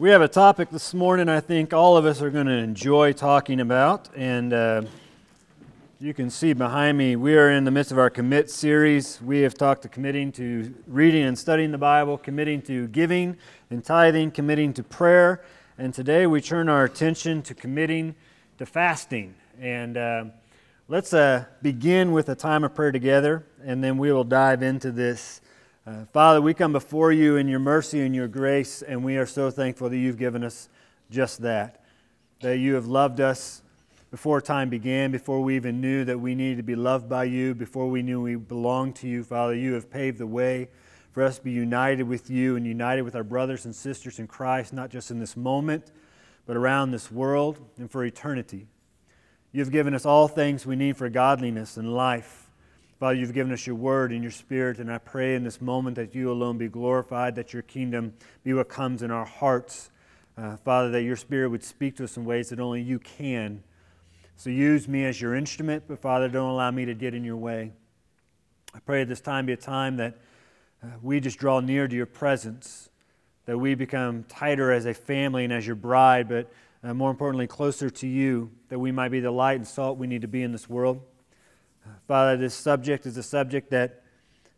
We have a topic this morning I think all of us are going to enjoy talking about. And uh, you can see behind me, we are in the midst of our commit series. We have talked to committing to reading and studying the Bible, committing to giving and tithing, committing to prayer. And today we turn our attention to committing to fasting. And uh, let's uh, begin with a time of prayer together, and then we will dive into this uh, Father, we come before you in your mercy and your grace, and we are so thankful that you've given us just that. That you have loved us before time began, before we even knew that we needed to be loved by you, before we knew we belonged to you, Father. You have paved the way for us to be united with you and united with our brothers and sisters in Christ, not just in this moment, but around this world and for eternity. You have given us all things we need for godliness and life. Father, you've given us your word and your spirit, and I pray in this moment that you alone be glorified, that your kingdom be what comes in our hearts. Uh, Father, that your spirit would speak to us in ways that only you can. So use me as your instrument, but Father, don't allow me to get in your way. I pray this time be a time that uh, we just draw near to your presence, that we become tighter as a family and as your bride, but uh, more importantly, closer to you, that we might be the light and salt we need to be in this world. Father, this subject is a subject that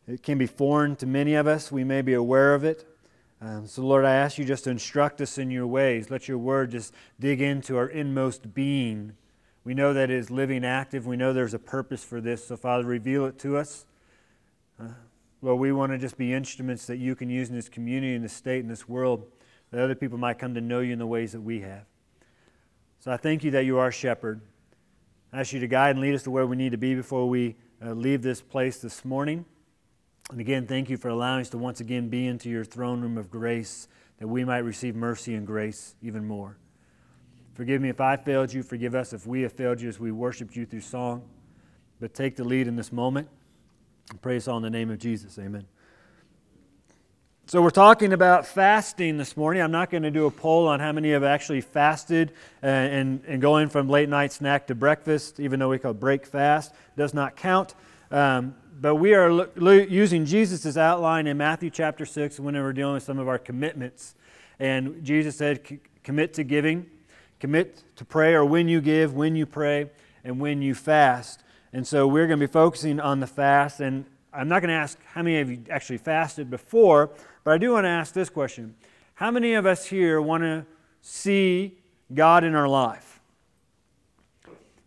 it can be foreign to many of us. We may be aware of it. Um, so, Lord, I ask you just to instruct us in your ways. Let your word just dig into our inmost being. We know that it is living, active. We know there's a purpose for this. So, Father, reveal it to us. Uh, Lord, we want to just be instruments that you can use in this community, in this state, in this world, that other people might come to know you in the ways that we have. So I thank you that you are shepherd. I ask you to guide and lead us to where we need to be before we uh, leave this place this morning. And again, thank you for allowing us to once again be into your throne room of grace that we might receive mercy and grace even more. Forgive me if I failed you. Forgive us if we have failed you as we worshiped you through song. But take the lead in this moment. And pray us all in the name of Jesus. Amen. So, we're talking about fasting this morning. I'm not going to do a poll on how many have actually fasted and, and, and going from late night snack to breakfast, even though we call break fast, does not count. Um, but we are lo- lo- using Jesus' outline in Matthew chapter 6 when we're dealing with some of our commitments. And Jesus said, commit to giving, commit to prayer or when you give, when you pray, and when you fast. And so we're going to be focusing on the fast. And I'm not going to ask how many of you actually fasted before, but I do want to ask this question How many of us here want to see God in our life?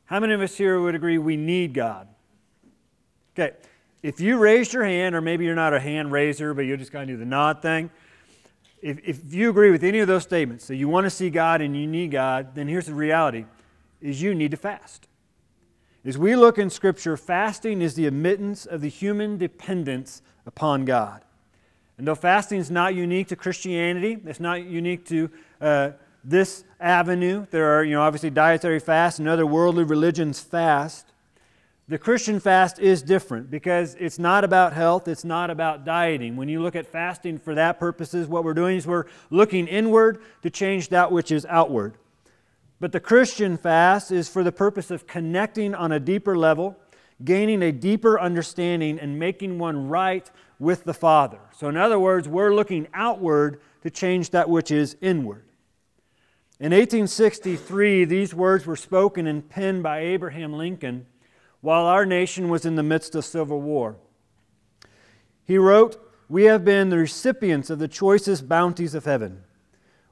How many of us here would agree we need God? Okay, if you raised your hand, or maybe you're not a hand raiser, but you just kind of do the nod thing, if, if you agree with any of those statements, that you want to see God and you need God, then here's the reality is you need to fast. As we look in Scripture, fasting is the admittance of the human dependence upon God. And though fasting is not unique to Christianity, it's not unique to uh, this avenue. There are, you know, obviously dietary fasts and other worldly religions fast. The Christian fast is different because it's not about health, it's not about dieting. When you look at fasting for that purposes, what we're doing is we're looking inward to change that which is outward. But the Christian fast is for the purpose of connecting on a deeper level, gaining a deeper understanding, and making one right with the Father. So, in other words, we're looking outward to change that which is inward. In 1863, these words were spoken and penned by Abraham Lincoln while our nation was in the midst of civil war. He wrote, We have been the recipients of the choicest bounties of heaven.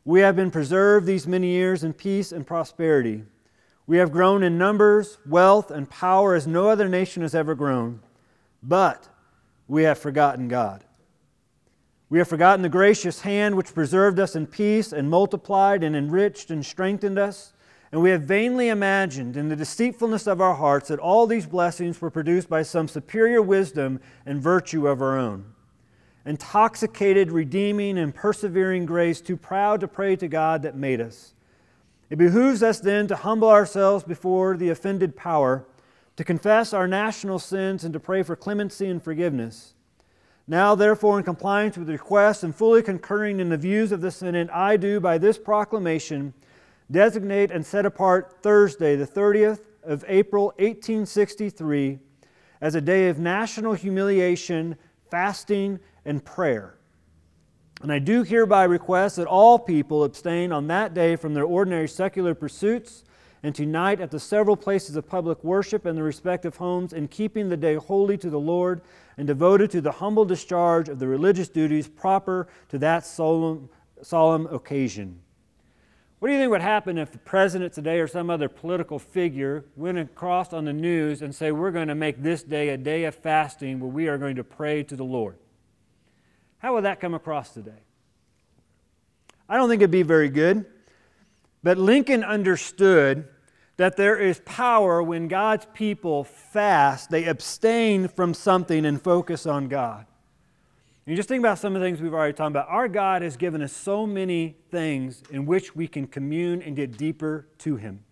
We have been preserved these many years in peace and prosperity. We have grown in numbers, wealth, and power as no other nation has ever grown. But we have forgotten God. We have forgotten the gracious hand which preserved us in peace and multiplied and enriched and strengthened us. And we have vainly imagined in the deceitfulness of our hearts that all these blessings were produced by some superior wisdom and virtue of our own. Intoxicated, redeeming, and persevering grace, too proud to pray to God that made us. It behooves us then to humble ourselves before the offended power to confess our national sins and to pray for clemency and forgiveness. Now, therefore, in compliance with the request and fully concurring in the views of the Synod, I do, by this proclamation, designate and set apart Thursday, the 30th of April, 1863, as a day of national humiliation, fasting, and prayer. And I do hereby request that all people abstain on that day from their ordinary secular pursuits and to night at the several places of public worship and their respective homes, in keeping the day holy to the Lord and devoted to the humble discharge of the religious duties proper to that solemn, solemn occasion. What do you think would happen if the president today or some other political figure went across on the news and say, We're going to make this day a day of fasting where we are going to pray to the Lord? How would that come across today? I don't think it'd be very good. But Lincoln understood that there is power when God's people fast, they abstain from something and focus on God. And just think about some of the things we've already talked about. Our God has given us so many things in which we can commune and get deeper to Him.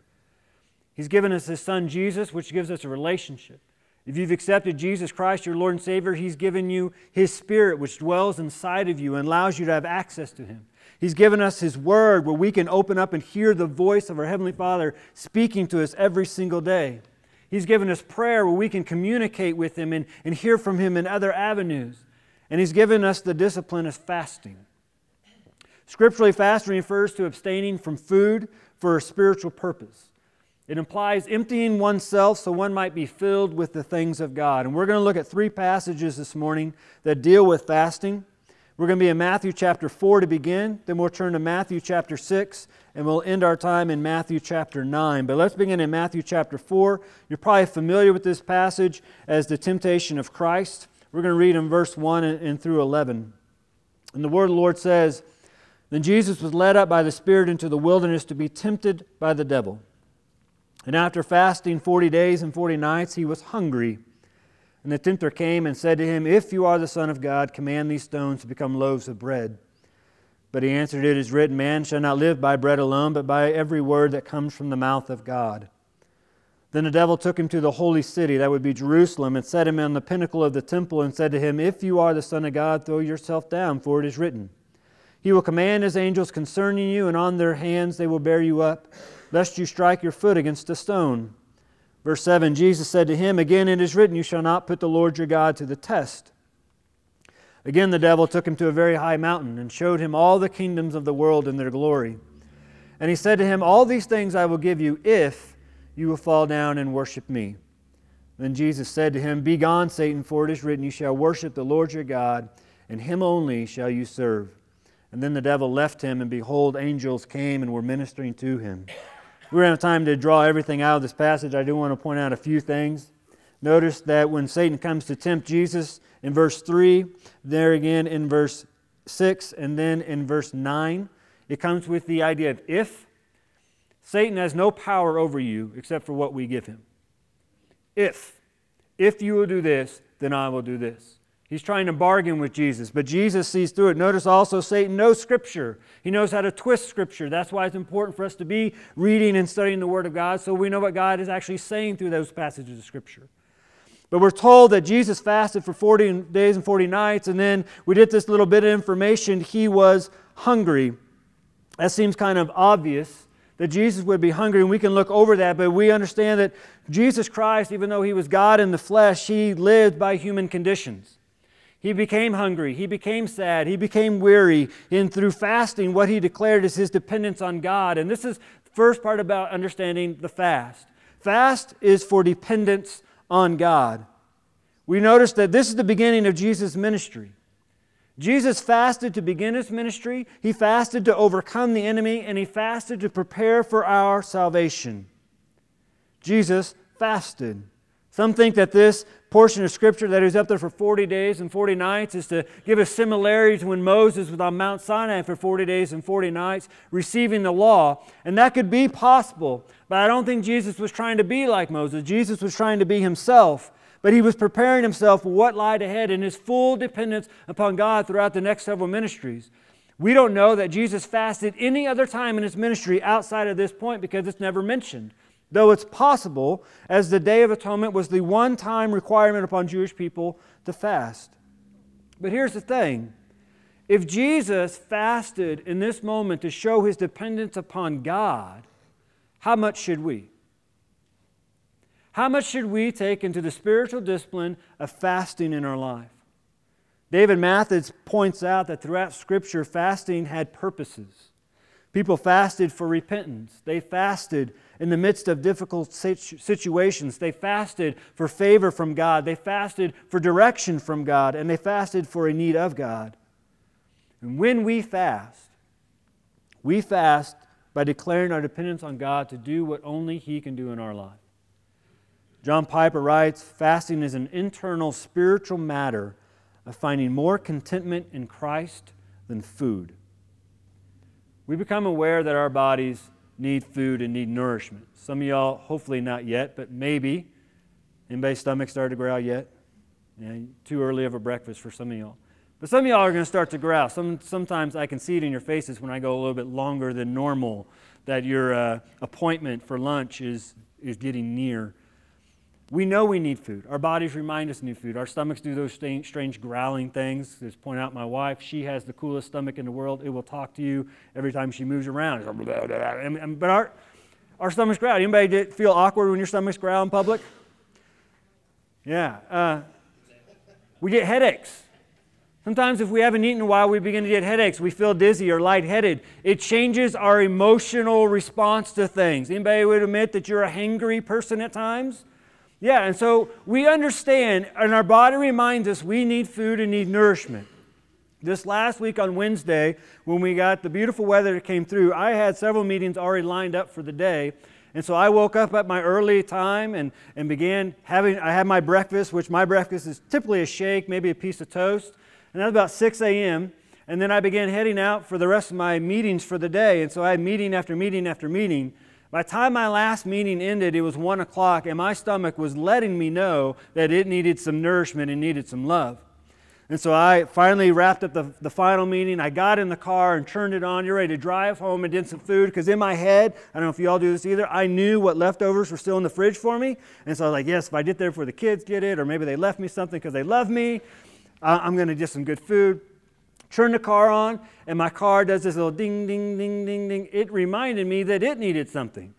He's given us His Son Jesus, which gives us a relationship. If you've accepted Jesus Christ, your Lord and Savior, He's given you His Spirit, which dwells inside of you and allows you to have access to Him. He's given us His Word where we can open up and hear the voice of our Heavenly Father speaking to us every single day. He's given us prayer where we can communicate with Him and, and hear from Him in other avenues. And He's given us the discipline of fasting. Scripturally, fasting refers to abstaining from food for a spiritual purpose. It implies emptying oneself so one might be filled with the things of God. And we're going to look at three passages this morning that deal with fasting. We're going to be in Matthew chapter 4 to begin, then we'll turn to Matthew chapter 6, and we'll end our time in Matthew chapter 9. But let's begin in Matthew chapter 4. You're probably familiar with this passage as the temptation of Christ. We're going to read in verse 1 and through 11. And the word of the Lord says, Then Jesus was led up by the Spirit into the wilderness to be tempted by the devil. And after fasting 40 days and 40 nights, he was hungry. And the tempter came and said to him, If you are the Son of God, command these stones to become loaves of bread. But he answered, It is written, Man shall not live by bread alone, but by every word that comes from the mouth of God. Then the devil took him to the holy city, that would be Jerusalem, and set him on the pinnacle of the temple, and said to him, If you are the Son of God, throw yourself down, for it is written, He will command His angels concerning you, and on their hands they will bear you up, lest you strike your foot against a stone. Verse 7 Jesus said to him, Again it is written, You shall not put the Lord your God to the test. Again the devil took him to a very high mountain and showed him all the kingdoms of the world and their glory. And he said to him, All these things I will give you if you will fall down and worship me. Then Jesus said to him, Begone, Satan, for it is written, You shall worship the Lord your God, and him only shall you serve. And then the devil left him, and behold, angels came and were ministering to him. We don't have time to draw everything out of this passage. I do want to point out a few things. Notice that when Satan comes to tempt Jesus in verse 3, there again in verse 6, and then in verse 9, it comes with the idea of if. Satan has no power over you except for what we give him. If. If you will do this, then I will do this. He's trying to bargain with Jesus, but Jesus sees through it. Notice also Satan knows Scripture. He knows how to twist Scripture. That's why it's important for us to be reading and studying the Word of God so we know what God is actually saying through those passages of Scripture. But we're told that Jesus fasted for 40 days and 40 nights, and then we get this little bit of information he was hungry. That seems kind of obvious that Jesus would be hungry, and we can look over that, but we understand that Jesus Christ, even though he was God in the flesh, he lived by human conditions. He became hungry. He became sad. He became weary. And through fasting, what he declared is his dependence on God. And this is first part about understanding the fast. Fast is for dependence on God. We notice that this is the beginning of Jesus' ministry. Jesus fasted to begin his ministry, he fasted to overcome the enemy, and he fasted to prepare for our salvation. Jesus fasted. Some think that this portion of Scripture that that is up there for 40 days and 40 nights is to give a similarity to when Moses was on Mount Sinai for 40 days and 40 nights receiving the law. And that could be possible, but I don't think Jesus was trying to be like Moses. Jesus was trying to be himself, but he was preparing himself for what lied ahead in his full dependence upon God throughout the next several ministries. We don't know that Jesus fasted any other time in his ministry outside of this point because it's never mentioned though it's possible, as the Day of Atonement was the one time requirement upon Jewish people to fast. But here's the thing if Jesus fasted in this moment to show his dependence upon God, how much should we? How much should we take into the spiritual discipline of fasting in our life? David Mathis points out that throughout Scripture, fasting had purposes. People fasted for repentance. They fasted in the midst of difficult situations. They fasted for favor from God. They fasted for direction from God. And they fasted for a need of God. And when we fast, we fast by declaring our dependence on God to do what only He can do in our life. John Piper writes fasting is an internal spiritual matter of finding more contentment in Christ than food. We become aware that our bodies need food and need nourishment. Some of y'all, hopefully not yet, but maybe. Anybody's stomach started to growl yet? Yeah, too early of a breakfast for some of y'all. But some of y'all are going to start to growl. Some, sometimes I can see it in your faces when I go a little bit longer than normal that your uh, appointment for lunch is, is getting near. We know we need food. Our bodies remind us we need food. Our stomachs do those strange growling things. Just point out my wife, she has the coolest stomach in the world. It will talk to you every time she moves around. But our, our stomachs growl. Anybody feel awkward when your stomachs growl in public? Yeah. Uh, we get headaches. Sometimes, if we haven't eaten in a while, we begin to get headaches. We feel dizzy or lightheaded. It changes our emotional response to things. Anybody would admit that you're a hangry person at times? Yeah, and so we understand, and our body reminds us we need food and need nourishment. This last week on Wednesday, when we got the beautiful weather that came through, I had several meetings already lined up for the day. And so I woke up at my early time and, and began having, I had my breakfast, which my breakfast is typically a shake, maybe a piece of toast. And that's about 6 a.m. And then I began heading out for the rest of my meetings for the day. And so I had meeting after meeting after meeting. By the time my last meeting ended, it was one o'clock, and my stomach was letting me know that it needed some nourishment and needed some love. And so I finally wrapped up the, the final meeting. I got in the car and turned it on. You're ready to drive home and did some food. Because in my head, I don't know if you all do this either, I knew what leftovers were still in the fridge for me. And so I was like, yes, if I get there before the kids get it, or maybe they left me something because they love me, uh, I'm going to get some good food. Turn the car on, and my car does this little ding, ding, ding, ding, ding. It reminded me that it needed something,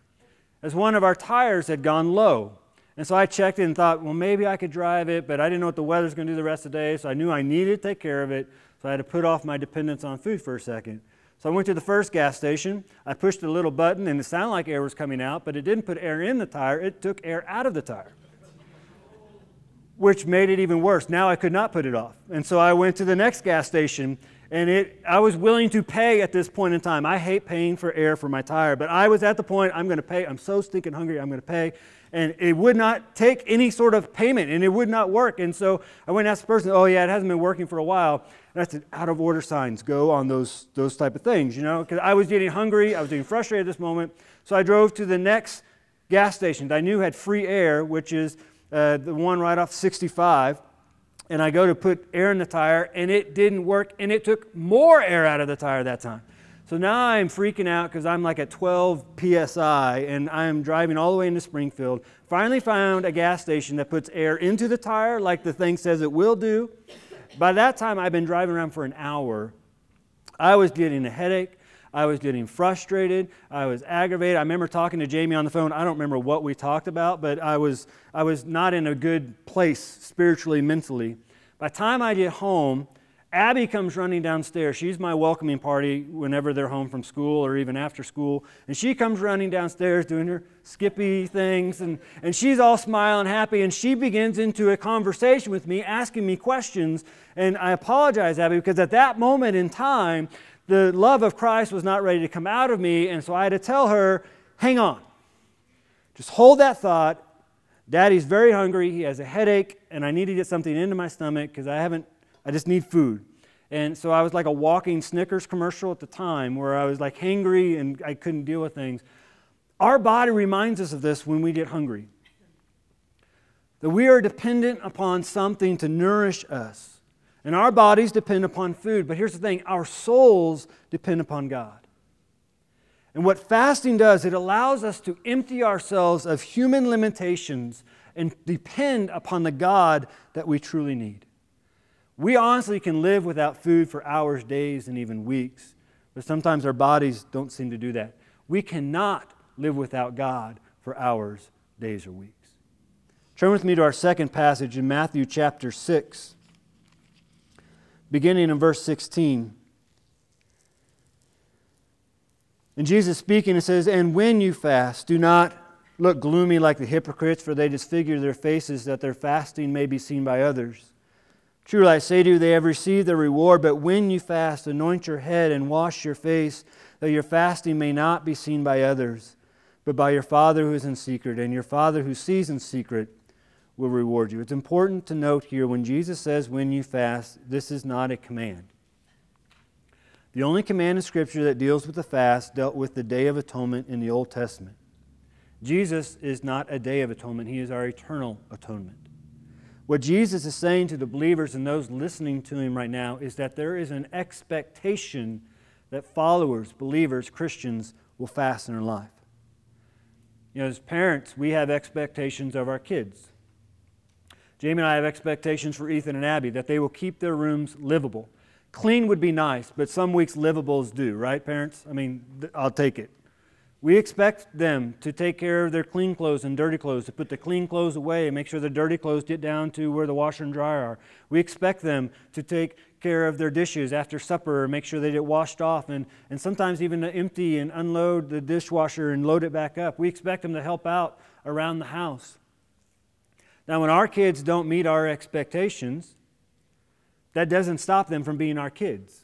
as one of our tires had gone low. And so I checked it and thought, well, maybe I could drive it, but I didn't know what the weather's going to do the rest of the day, so I knew I needed to take care of it. So I had to put off my dependence on food for a second. So I went to the first gas station. I pushed a little button, and it sounded like air was coming out, but it didn't put air in the tire, it took air out of the tire which made it even worse. Now I could not put it off. And so I went to the next gas station and it, I was willing to pay at this point in time. I hate paying for air for my tire, but I was at the point I'm going to pay. I'm so stinking hungry, I'm going to pay. And it would not take any sort of payment and it would not work. And so I went and asked the person, oh, yeah, it hasn't been working for a while. And I said, out of order signs go on those, those type of things, you know, because I was getting hungry, I was getting frustrated at this moment. So I drove to the next gas station that I knew had free air, which is uh, the one right off 65, and I go to put air in the tire, and it didn't work, and it took more air out of the tire that time. So now I'm freaking out because I'm like at 12 psi, and I'm driving all the way into Springfield. Finally, found a gas station that puts air into the tire, like the thing says it will do. By that time, I've been driving around for an hour. I was getting a headache. I was getting frustrated. I was aggravated. I remember talking to Jamie on the phone. I don't remember what we talked about, but I was, I was not in a good place spiritually, mentally. By the time I get home, Abby comes running downstairs. She's my welcoming party whenever they're home from school or even after school. And she comes running downstairs doing her skippy things. And, and she's all smiling, happy. And she begins into a conversation with me, asking me questions. And I apologize, Abby, because at that moment in time, the love of Christ was not ready to come out of me, and so I had to tell her, hang on. Just hold that thought. Daddy's very hungry. He has a headache, and I need to get something into my stomach because I haven't, I just need food. And so I was like a walking Snickers commercial at the time where I was like hangry and I couldn't deal with things. Our body reminds us of this when we get hungry. That we are dependent upon something to nourish us. And our bodies depend upon food. But here's the thing our souls depend upon God. And what fasting does, it allows us to empty ourselves of human limitations and depend upon the God that we truly need. We honestly can live without food for hours, days, and even weeks, but sometimes our bodies don't seem to do that. We cannot live without God for hours, days, or weeks. Turn with me to our second passage in Matthew chapter 6. Beginning in verse 16. And Jesus speaking, it says, And when you fast, do not look gloomy like the hypocrites, for they disfigure their faces that their fasting may be seen by others. Truly I say to you, they have received their reward. But when you fast, anoint your head and wash your face, that your fasting may not be seen by others, but by your Father who is in secret. And your Father who sees in secret will reward you. It's important to note here when Jesus says, when you fast, this is not a command. The only command in Scripture that deals with the fast dealt with the Day of Atonement in the Old Testament. Jesus is not a Day of Atonement, He is our eternal atonement. What Jesus is saying to the believers and those listening to him right now is that there is an expectation that followers, believers, Christians will fast in their life. You know, as parents, we have expectations of our kids. Jamie and I have expectations for Ethan and Abby that they will keep their rooms livable. Clean would be nice, but some weeks livables do, right, parents? I mean, I'll take it. We expect them to take care of their clean clothes and dirty clothes, to put the clean clothes away and make sure the dirty clothes get down to where the washer and dryer are. We expect them to take care of their dishes after supper make sure they get washed off and, and sometimes even to empty and unload the dishwasher and load it back up. We expect them to help out around the house. Now, when our kids don't meet our expectations, that doesn't stop them from being our kids.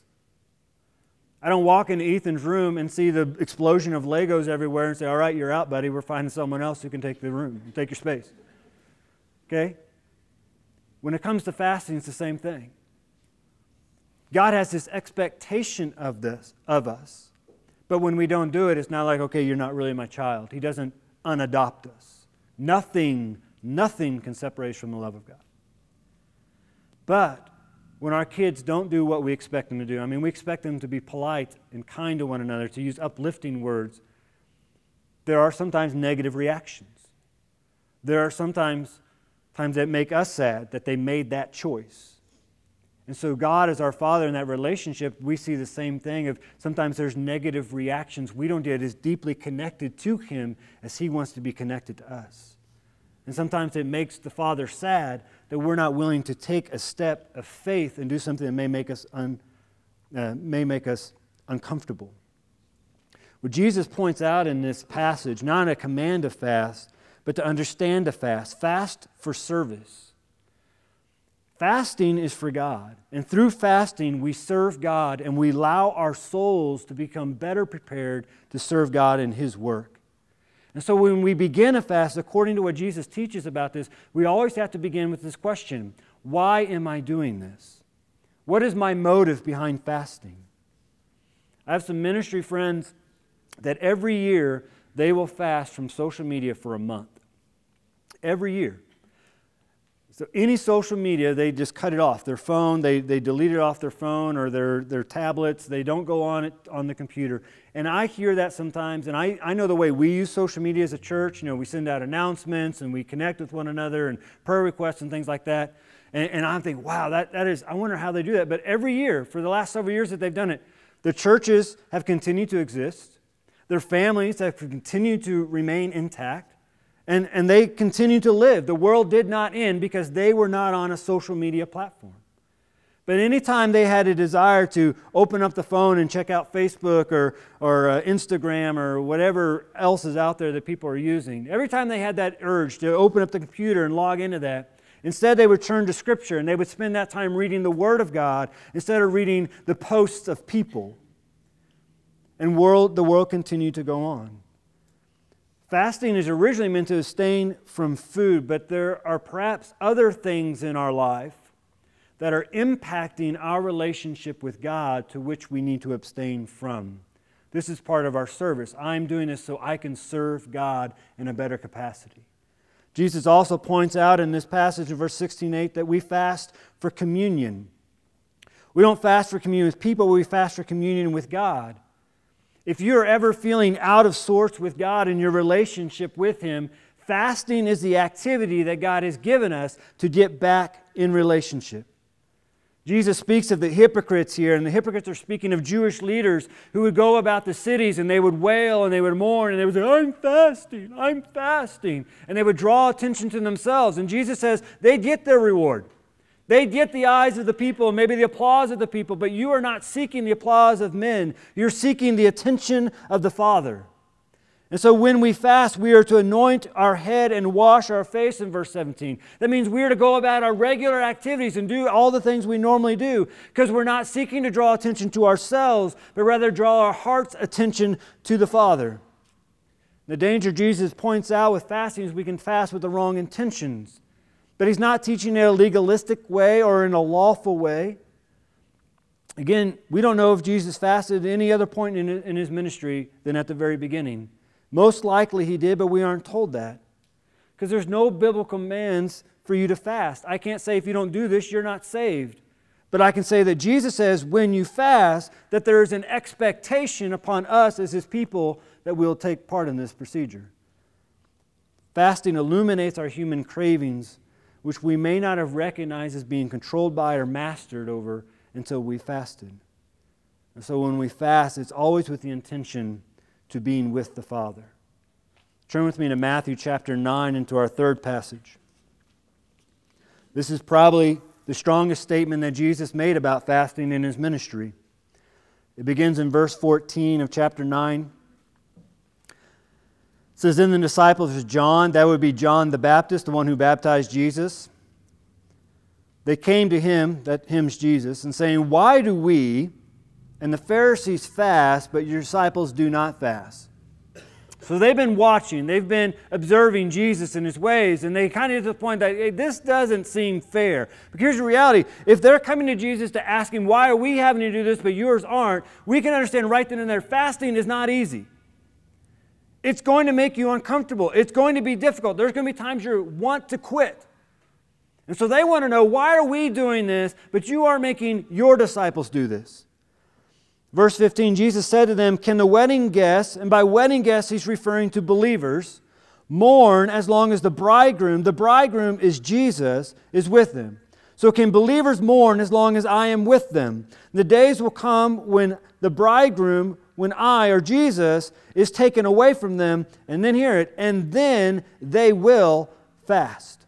I don't walk into Ethan's room and see the explosion of Legos everywhere and say, All right, you're out, buddy. We're finding someone else who can take the room, take your space. Okay? When it comes to fasting, it's the same thing. God has this expectation of this of us. But when we don't do it, it's not like, okay, you're not really my child. He doesn't unadopt us. Nothing, nothing can separate us from the love of God. But when our kids don't do what we expect them to do. I mean, we expect them to be polite and kind to one another, to use uplifting words. There are sometimes negative reactions. There are sometimes times that make us sad that they made that choice. And so, God, as our Father in that relationship, we see the same thing of sometimes there's negative reactions. We don't get as deeply connected to Him as He wants to be connected to us. And sometimes it makes the Father sad that we're not willing to take a step of faith and do something that may make us, un, uh, may make us uncomfortable. What Jesus points out in this passage, not a command to fast, but to understand a fast. Fast for service. Fasting is for God. And through fasting, we serve God and we allow our souls to become better prepared to serve God in His work. And so when we begin a fast, according to what Jesus teaches about this, we always have to begin with this question Why am I doing this? What is my motive behind fasting? I have some ministry friends that every year they will fast from social media for a month. Every year. So any social media, they just cut it off. Their phone, they, they delete it off their phone or their, their tablets. They don't go on it on the computer. And I hear that sometimes, and I, I know the way we use social media as a church. You know, we send out announcements and we connect with one another and prayer requests and things like that. And, and I'm thinking, wow, that, that is, I wonder how they do that. But every year, for the last several years that they've done it, the churches have continued to exist. Their families have continued to remain intact. And, and they continued to live. The world did not end because they were not on a social media platform. But anytime they had a desire to open up the phone and check out Facebook or, or uh, Instagram or whatever else is out there that people are using, every time they had that urge to open up the computer and log into that, instead they would turn to Scripture and they would spend that time reading the Word of God instead of reading the posts of people. And world, the world continued to go on. Fasting is originally meant to abstain from food, but there are perhaps other things in our life that are impacting our relationship with God to which we need to abstain from. This is part of our service. I'm doing this so I can serve God in a better capacity. Jesus also points out in this passage in verse 16 8 that we fast for communion. We don't fast for communion with people, we fast for communion with God. If you're ever feeling out of sorts with God in your relationship with Him, fasting is the activity that God has given us to get back in relationship. Jesus speaks of the hypocrites here, and the hypocrites are speaking of Jewish leaders who would go about the cities and they would wail and they would mourn and they would say, I'm fasting, I'm fasting. And they would draw attention to themselves. And Jesus says they get their reward. They get the eyes of the people maybe the applause of the people, but you are not seeking the applause of men. You're seeking the attention of the Father. And so when we fast, we are to anoint our head and wash our face in verse 17. That means we are to go about our regular activities and do all the things we normally do because we're not seeking to draw attention to ourselves, but rather draw our heart's attention to the Father. The danger Jesus points out with fasting is we can fast with the wrong intentions. But he's not teaching in a legalistic way or in a lawful way. Again, we don't know if Jesus fasted at any other point in his ministry than at the very beginning. Most likely he did, but we aren't told that. Because there's no biblical commands for you to fast. I can't say if you don't do this, you're not saved. But I can say that Jesus says when you fast, that there is an expectation upon us as his people that we'll take part in this procedure. Fasting illuminates our human cravings, which we may not have recognized as being controlled by or mastered over until we fasted. And so when we fast, it's always with the intention to being with the Father. Turn with me to Matthew chapter 9 into our third passage. This is probably the strongest statement that Jesus made about fasting in his ministry. It begins in verse 14 of chapter 9. It says, In the disciples of John, that would be John the Baptist, the one who baptized Jesus. They came to him, that hymns Jesus, and saying, Why do we, and the Pharisees fast, but your disciples do not fast. So they've been watching, they've been observing Jesus and his ways, and they kind of get to the point that hey, this doesn't seem fair. But here's the reality if they're coming to Jesus to ask him, why are we having to do this, but yours aren't, we can understand right then and there fasting is not easy. It's going to make you uncomfortable, it's going to be difficult. There's going to be times you want to quit. And so they want to know, why are we doing this, but you are making your disciples do this? Verse 15, Jesus said to them, Can the wedding guests, and by wedding guests he's referring to believers, mourn as long as the bridegroom, the bridegroom is Jesus, is with them? So can believers mourn as long as I am with them? The days will come when the bridegroom, when I or Jesus is taken away from them, and then hear it, and then they will fast.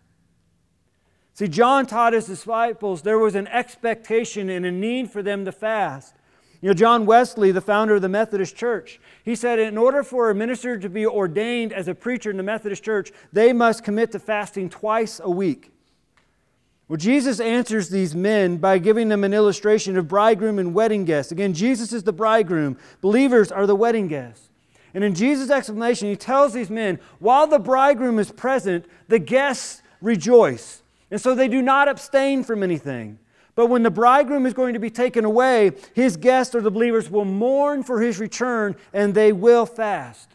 See, John taught his disciples there was an expectation and a need for them to fast. You know, John Wesley, the founder of the Methodist Church, he said in order for a minister to be ordained as a preacher in the Methodist Church, they must commit to fasting twice a week. Well, Jesus answers these men by giving them an illustration of bridegroom and wedding guests. Again, Jesus is the bridegroom, believers are the wedding guests. And in Jesus' explanation, he tells these men while the bridegroom is present, the guests rejoice. And so they do not abstain from anything. But when the bridegroom is going to be taken away, his guests or the believers will mourn for his return and they will fast.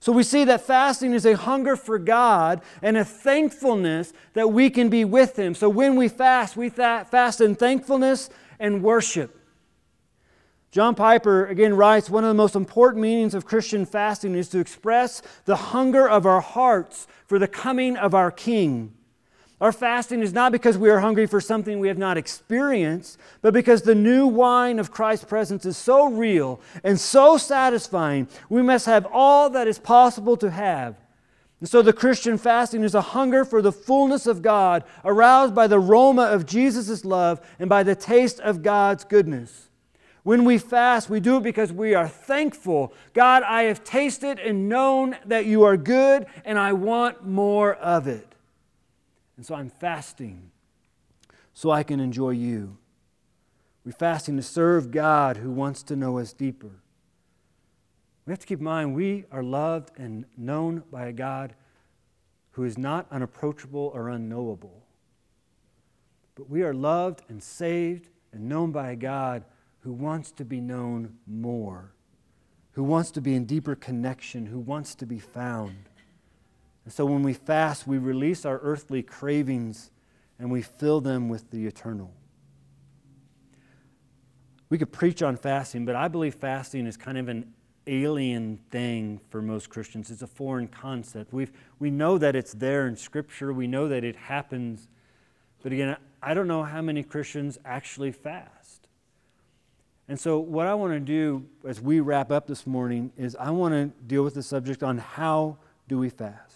So we see that fasting is a hunger for God and a thankfulness that we can be with Him. So when we fast, we fast in thankfulness and worship. John Piper again writes one of the most important meanings of Christian fasting is to express the hunger of our hearts for the coming of our King. Our fasting is not because we are hungry for something we have not experienced, but because the new wine of Christ's presence is so real and so satisfying, we must have all that is possible to have. And so the Christian fasting is a hunger for the fullness of God, aroused by the aroma of Jesus' love and by the taste of God's goodness. When we fast, we do it because we are thankful. God, I have tasted and known that you are good, and I want more of it. And so I'm fasting so I can enjoy you. We're fasting to serve God who wants to know us deeper. We have to keep in mind we are loved and known by a God who is not unapproachable or unknowable. But we are loved and saved and known by a God who wants to be known more, who wants to be in deeper connection, who wants to be found. And so when we fast, we release our earthly cravings and we fill them with the eternal. We could preach on fasting, but I believe fasting is kind of an alien thing for most Christians. It's a foreign concept. we we know that it's there in Scripture, we know that it happens. But again, I don't know how many Christians actually fast. And so, what I want to do as we wrap up this morning is I want to deal with the subject on how do we fast.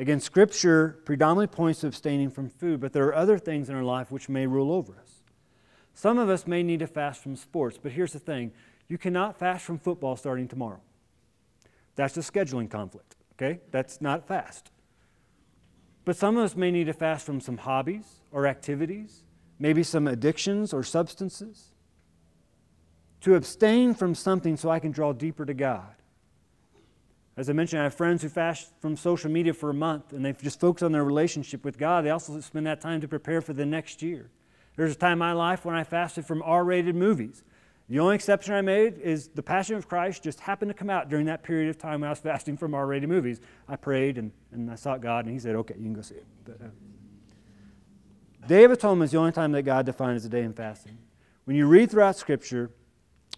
Again, Scripture predominantly points to abstaining from food, but there are other things in our life which may rule over us. Some of us may need to fast from sports, but here's the thing you cannot fast from football starting tomorrow. That's a scheduling conflict, okay? That's not fast. But some of us may need to fast from some hobbies or activities, maybe some addictions or substances. To abstain from something so I can draw deeper to God. As I mentioned, I have friends who fast from social media for a month and they just focus on their relationship with God. They also spend that time to prepare for the next year. There's a time in my life when I fasted from R rated movies. The only exception I made is The Passion of Christ just happened to come out during that period of time when I was fasting from R rated movies. I prayed and, and I sought God, and He said, Okay, you can go see it. But, uh, Day of Atonement is the only time that God defines as a day in fasting. When you read throughout Scripture,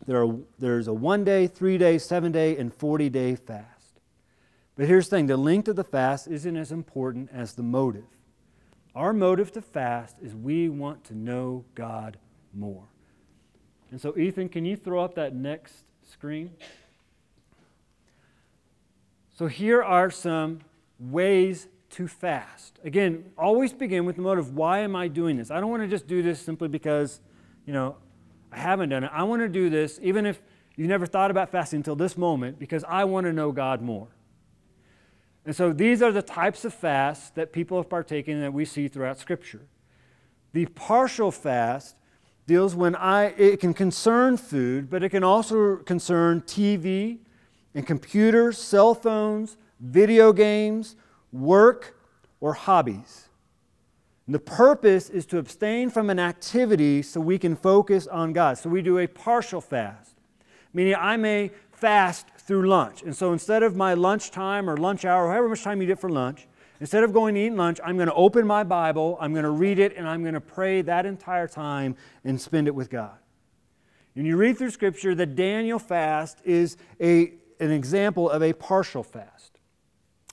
there are, there's a one day, three day, seven day, and 40 day fast. But here's the thing the length of the fast isn't as important as the motive. Our motive to fast is we want to know God more. And so, Ethan, can you throw up that next screen? So, here are some ways to fast. Again, always begin with the motive why am I doing this? I don't want to just do this simply because, you know, I haven't done it. I want to do this even if you never thought about fasting until this moment because I want to know God more. And so these are the types of fasts that people have partaken that we see throughout Scripture. The partial fast deals when I, it can concern food, but it can also concern TV and computers, cell phones, video games, work, or hobbies. And the purpose is to abstain from an activity so we can focus on God. So we do a partial fast, meaning I may fast through lunch. And so instead of my lunchtime or lunch hour, however much time you get for lunch, instead of going to eat lunch, I'm going to open my Bible, I'm going to read it, and I'm going to pray that entire time and spend it with God. When you read through Scripture, the Daniel fast is a, an example of a partial fast.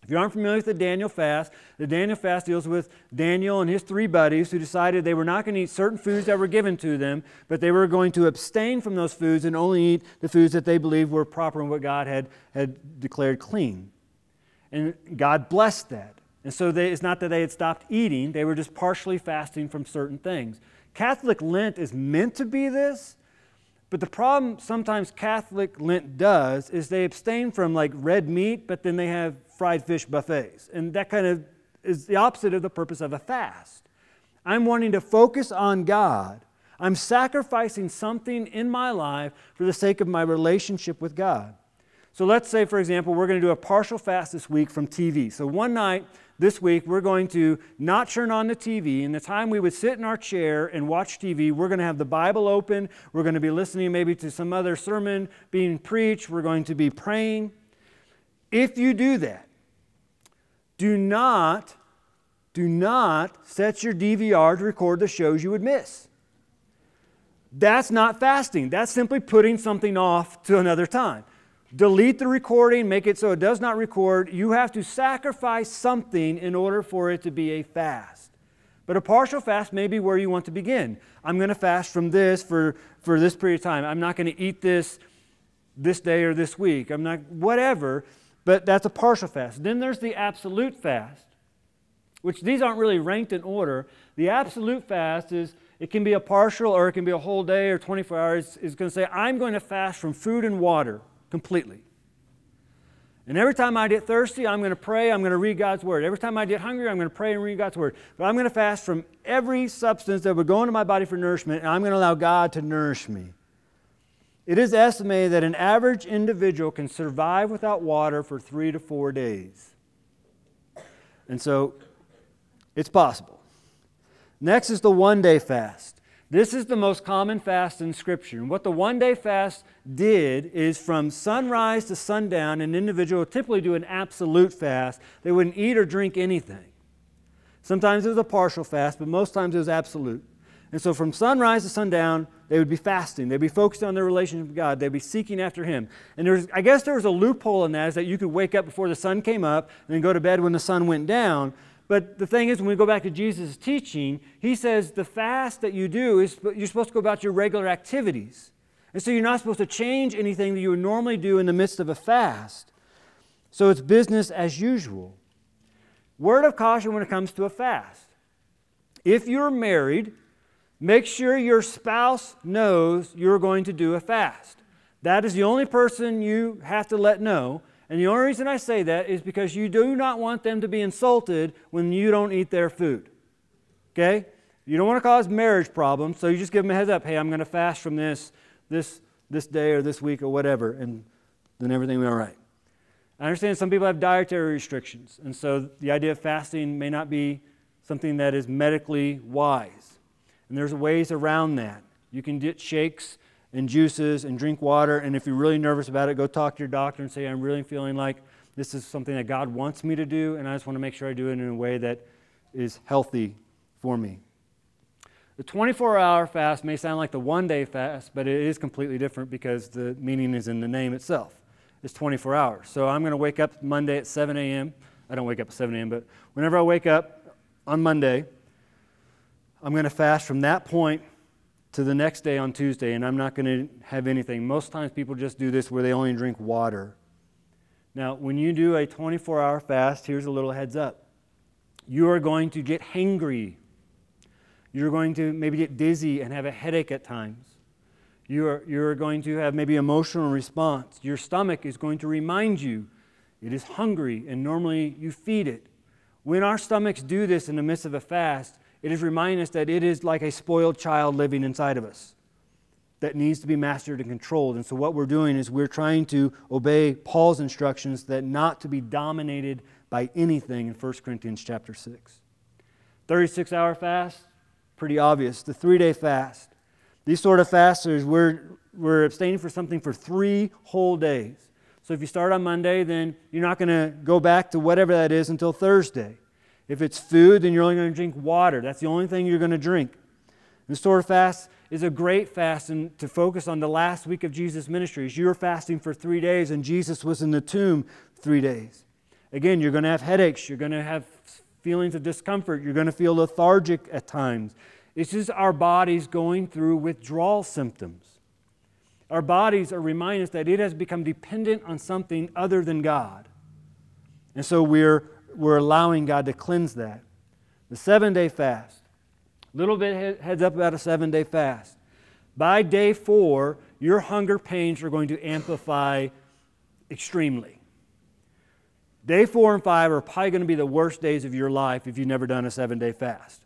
If you aren't familiar with the Daniel fast, the Daniel fast deals with Daniel and his three buddies who decided they were not going to eat certain foods that were given to them, but they were going to abstain from those foods and only eat the foods that they believed were proper and what God had, had declared clean. And God blessed that. And so they, it's not that they had stopped eating, they were just partially fasting from certain things. Catholic Lent is meant to be this, but the problem sometimes Catholic Lent does is they abstain from like red meat, but then they have fried fish buffets. And that kind of is the opposite of the purpose of a fast. I'm wanting to focus on God. I'm sacrificing something in my life for the sake of my relationship with God. So let's say, for example, we're going to do a partial fast this week from TV. So one night this week, we're going to not turn on the TV. In the time we would sit in our chair and watch TV, we're going to have the Bible open. We're going to be listening maybe to some other sermon being preached. We're going to be praying. If you do that, do not, do not set your DVR to record the shows you would miss. That's not fasting. That's simply putting something off to another time. Delete the recording, make it so it does not record. You have to sacrifice something in order for it to be a fast. But a partial fast may be where you want to begin. I'm going to fast from this for, for this period of time. I'm not going to eat this this day or this week. I'm not, whatever. But that's a partial fast. Then there's the absolute fast, which these aren't really ranked in order. The absolute fast is it can be a partial or it can be a whole day or 24 hours. Is going to say, I'm going to fast from food and water completely. And every time I get thirsty, I'm going to pray, I'm going to read God's word. Every time I get hungry, I'm going to pray and read God's word. But I'm going to fast from every substance that would go into my body for nourishment, and I'm going to allow God to nourish me. It is estimated that an average individual can survive without water for three to four days. And so it's possible. Next is the one day fast. This is the most common fast in Scripture. And what the one day fast did is from sunrise to sundown, an individual would typically do an absolute fast. They wouldn't eat or drink anything. Sometimes it was a partial fast, but most times it was absolute. And so from sunrise to sundown, they would be fasting. They'd be focused on their relationship with God. They'd be seeking after Him. And there's, I guess there was a loophole in that is that you could wake up before the sun came up and then go to bed when the sun went down. But the thing is, when we go back to Jesus' teaching, he says the fast that you do is you're supposed to go about your regular activities. And so you're not supposed to change anything that you would normally do in the midst of a fast. So it's business as usual. Word of caution when it comes to a fast. If you're married, make sure your spouse knows you're going to do a fast. That is the only person you have to let know. And the only reason I say that is because you do not want them to be insulted when you don't eat their food. Okay? You don't want to cause marriage problems, so you just give them a heads up. Hey, I'm going to fast from this, this, this day or this week or whatever, and then everything will be all right. I understand some people have dietary restrictions, and so the idea of fasting may not be something that is medically wise. And there's ways around that. You can get shakes and juices and drink water, and if you're really nervous about it, go talk to your doctor and say, I'm really feeling like this is something that God wants me to do, and I just want to make sure I do it in a way that is healthy for me. The 24 hour fast may sound like the one day fast, but it is completely different because the meaning is in the name itself. It's 24 hours. So I'm going to wake up Monday at 7 a.m. I don't wake up at 7 a.m., but whenever I wake up on Monday, I'm going to fast from that point to the next day on Tuesday, and I'm not going to have anything. Most times people just do this where they only drink water. Now, when you do a 24 hour fast, here's a little heads up. You are going to get hangry you're going to maybe get dizzy and have a headache at times. You're, you're going to have maybe emotional response. Your stomach is going to remind you it is hungry, and normally you feed it. When our stomachs do this in the midst of a fast, it is reminding us that it is like a spoiled child living inside of us that needs to be mastered and controlled. And so, what we're doing is we're trying to obey Paul's instructions that not to be dominated by anything in 1 Corinthians chapter 6. 36 hour fast, pretty obvious. The three day fast. These sort of fasters, we're, we're abstaining for something for three whole days. So if you start on Monday, then you're not going to go back to whatever that is until Thursday. If it's food, then you're only going to drink water. That's the only thing you're going to drink. This sort of fast is a great fast and to focus on the last week of Jesus' ministry. You're fasting for three days and Jesus was in the tomb three days. Again, you're going to have headaches. You're going to have feelings of discomfort. You're going to feel lethargic at times. It's just our bodies going through withdrawal symptoms. Our bodies are reminding us that it has become dependent on something other than God. And so we're, we're allowing God to cleanse that. The seven day fast. Little bit heads up about a seven day fast. By day four, your hunger pains are going to amplify extremely. Day four and five are probably going to be the worst days of your life if you've never done a seven day fast.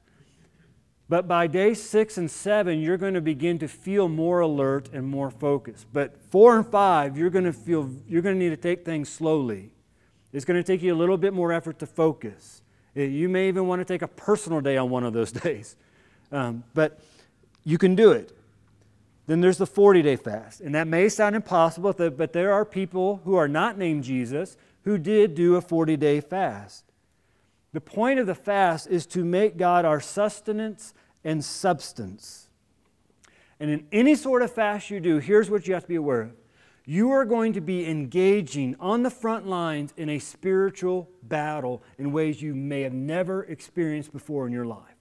But by day six and seven, you're going to begin to feel more alert and more focused. But four and five, you're going to feel you're going to need to take things slowly. It's going to take you a little bit more effort to focus. You may even want to take a personal day on one of those days. Um, but you can do it. Then there's the 40 day fast. And that may sound impossible, but there are people who are not named Jesus who did do a 40 day fast. The point of the fast is to make God our sustenance and substance. And in any sort of fast you do, here's what you have to be aware of you are going to be engaging on the front lines in a spiritual battle in ways you may have never experienced before in your life.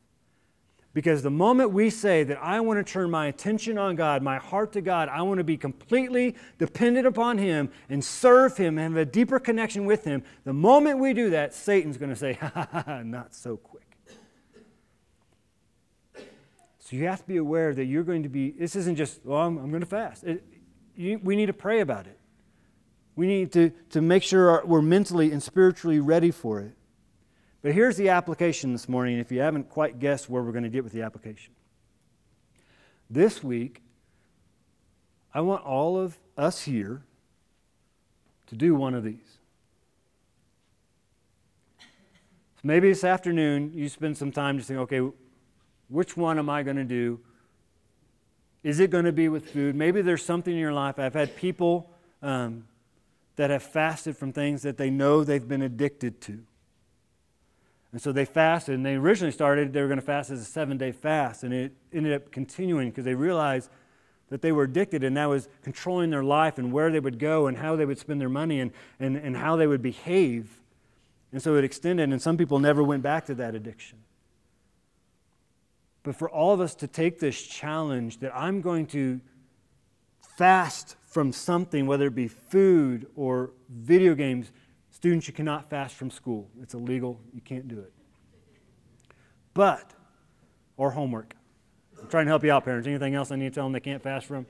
Because the moment we say that I want to turn my attention on God, my heart to God, I want to be completely dependent upon Him and serve Him and have a deeper connection with Him, the moment we do that, Satan's going to say, ha ha ha, not so quick. So you have to be aware that you're going to be, this isn't just, well, I'm, I'm going to fast. It, we need to pray about it. We need to, to make sure we're mentally and spiritually ready for it. But here's the application this morning, if you haven't quite guessed where we're going to get with the application. This week, I want all of us here to do one of these. Maybe this afternoon, you spend some time just thinking, okay, which one am I going to do? Is it going to be with food? Maybe there's something in your life. I've had people um, that have fasted from things that they know they've been addicted to. And so they fasted, and they originally started, they were going to fast as a seven day fast, and it ended up continuing because they realized that they were addicted, and that was controlling their life and where they would go and how they would spend their money and, and, and how they would behave. And so it extended, and some people never went back to that addiction. But for all of us to take this challenge that I'm going to fast from something, whether it be food or video games, Students, you cannot fast from school. It's illegal. You can't do it. But, or homework. I'm trying to help you out, parents. Anything else I need to tell them they can't fast from?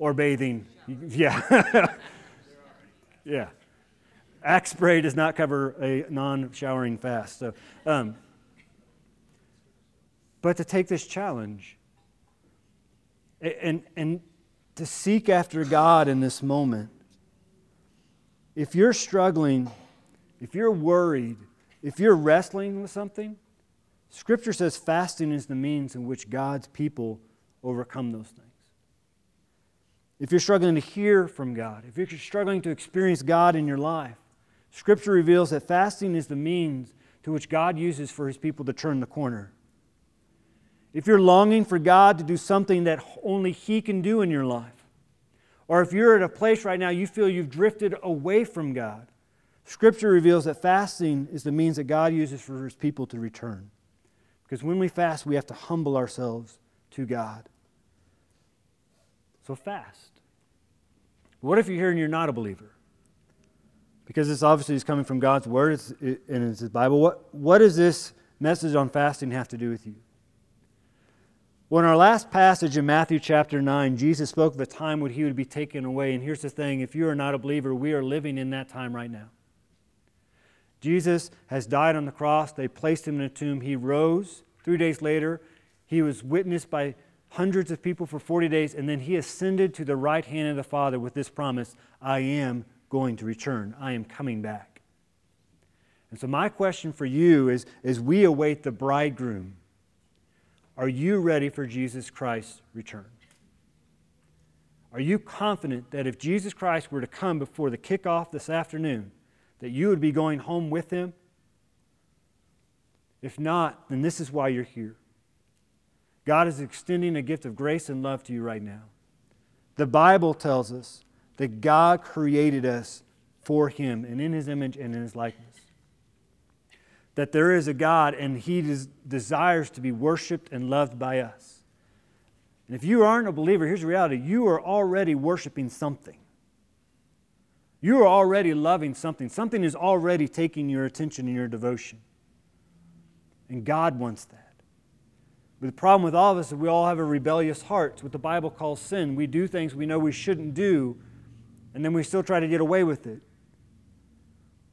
Or bathing. Yeah. yeah. Axe spray does not cover a non showering fast. So, um, but to take this challenge and, and to seek after God in this moment. If you're struggling, if you're worried, if you're wrestling with something, Scripture says fasting is the means in which God's people overcome those things. If you're struggling to hear from God, if you're struggling to experience God in your life, Scripture reveals that fasting is the means to which God uses for his people to turn the corner. If you're longing for God to do something that only He can do in your life, or if you're at a place right now you feel you've drifted away from God, Scripture reveals that fasting is the means that God uses for His people to return. Because when we fast, we have to humble ourselves to God. So fast. What if you're here and you're not a believer? Because this obviously is coming from God's Word and it's His Bible. What, what does this message on fasting have to do with you? Well, in our last passage in Matthew chapter 9, Jesus spoke of a time when he would be taken away. And here's the thing if you are not a believer, we are living in that time right now. Jesus has died on the cross. They placed him in a tomb. He rose. Three days later, he was witnessed by hundreds of people for 40 days, and then he ascended to the right hand of the Father with this promise I am going to return, I am coming back. And so, my question for you is as we await the bridegroom, are you ready for Jesus Christ's return? Are you confident that if Jesus Christ were to come before the kickoff this afternoon, that you would be going home with him? If not, then this is why you're here. God is extending a gift of grace and love to you right now. The Bible tells us that God created us for him and in his image and in his likeness that there is a God and He des- desires to be worshiped and loved by us. And if you aren't a believer, here's the reality you are already worshiping something. You are already loving something. Something is already taking your attention and your devotion. And God wants that. But the problem with all of us is we all have a rebellious heart. It's what the Bible calls sin. We do things we know we shouldn't do, and then we still try to get away with it.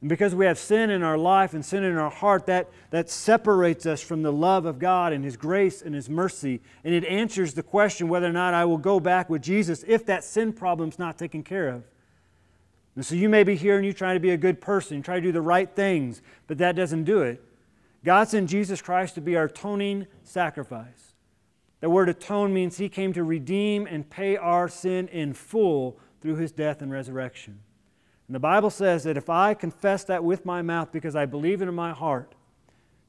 And because we have sin in our life and sin in our heart, that, that separates us from the love of God and His grace and His mercy. And it answers the question whether or not I will go back with Jesus if that sin problem's not taken care of. And so you may be here and you try to be a good person, try to do the right things, but that doesn't do it. God sent Jesus Christ to be our atoning sacrifice. The word atone means He came to redeem and pay our sin in full through His death and resurrection. And the Bible says that if I confess that with my mouth because I believe it in my heart,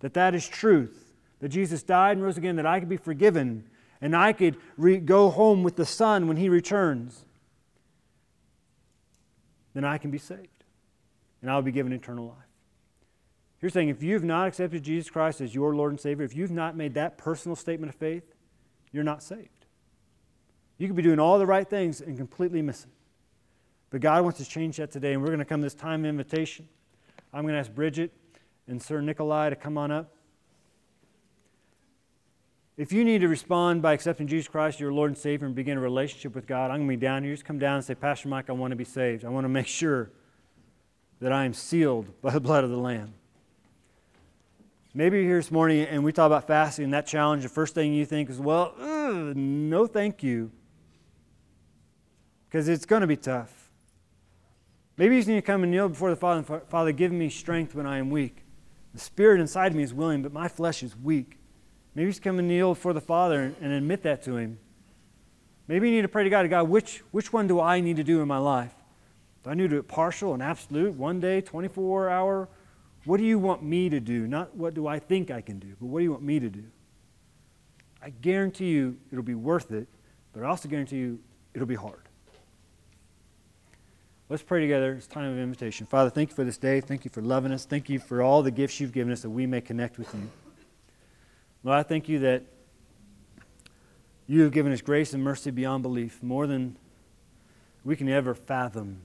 that that is truth, that Jesus died and rose again, that I could be forgiven, and I could re- go home with the Son when He returns, then I can be saved. And I'll be given eternal life. You're saying if you've not accepted Jesus Christ as your Lord and Savior, if you've not made that personal statement of faith, you're not saved. You could be doing all the right things and completely miss it. But God wants to change that today, and we're going to come this time of invitation. I'm going to ask Bridget and Sir Nikolai to come on up. If you need to respond by accepting Jesus Christ, your Lord and Savior, and begin a relationship with God, I'm going to be down here. Just come down and say, Pastor Mike, I want to be saved. I want to make sure that I am sealed by the blood of the Lamb. Maybe you're here this morning and we talk about fasting and that challenge. The first thing you think is, well, ugh, no, thank you. Because it's going to be tough. Maybe you just need to come and kneel before the Father and Father, give me strength when I am weak. The spirit inside me is willing, but my flesh is weak. Maybe just come and kneel before the Father and admit that to Him. Maybe you need to pray to God, God, which, which one do I need to do in my life? Do I need to do it partial and absolute, one day, 24 hour? What do you want me to do? Not what do I think I can do, but what do you want me to do? I guarantee you it'll be worth it, but I also guarantee you it'll be hard. Let's pray together. It's time of invitation. Father, thank you for this day. Thank you for loving us. Thank you for all the gifts you've given us that we may connect with you. Lord, I thank you that you have given us grace and mercy beyond belief, more than we can ever fathom.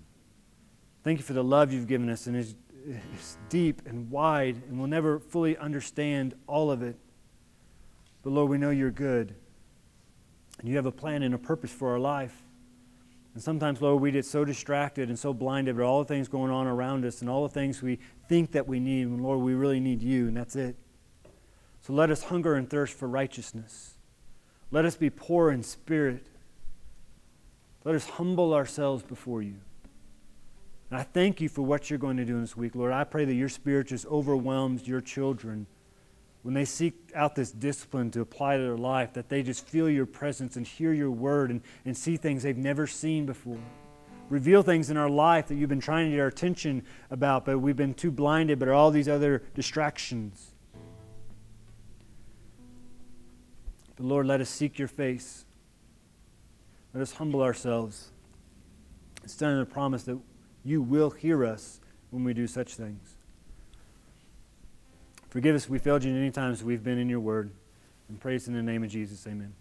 Thank you for the love you've given us. And as, is deep and wide, and we'll never fully understand all of it. But Lord, we know you're good. And you have a plan and a purpose for our life. And sometimes, Lord, we get so distracted and so blinded by all the things going on around us and all the things we think that we need. And Lord, we really need you, and that's it. So let us hunger and thirst for righteousness. Let us be poor in spirit. Let us humble ourselves before you. And I thank you for what you're going to do in this week, Lord. I pray that your spirit just overwhelms your children when they seek out this discipline to apply to their life, that they just feel your presence and hear your word and, and see things they've never seen before. Reveal things in our life that you've been trying to get our attention about, but we've been too blinded by all these other distractions. But Lord, let us seek your face. Let us humble ourselves. Stand in the promise that you will hear us when we do such things. Forgive us if we failed you any times we've been in your word. And praise in the name of Jesus. Amen.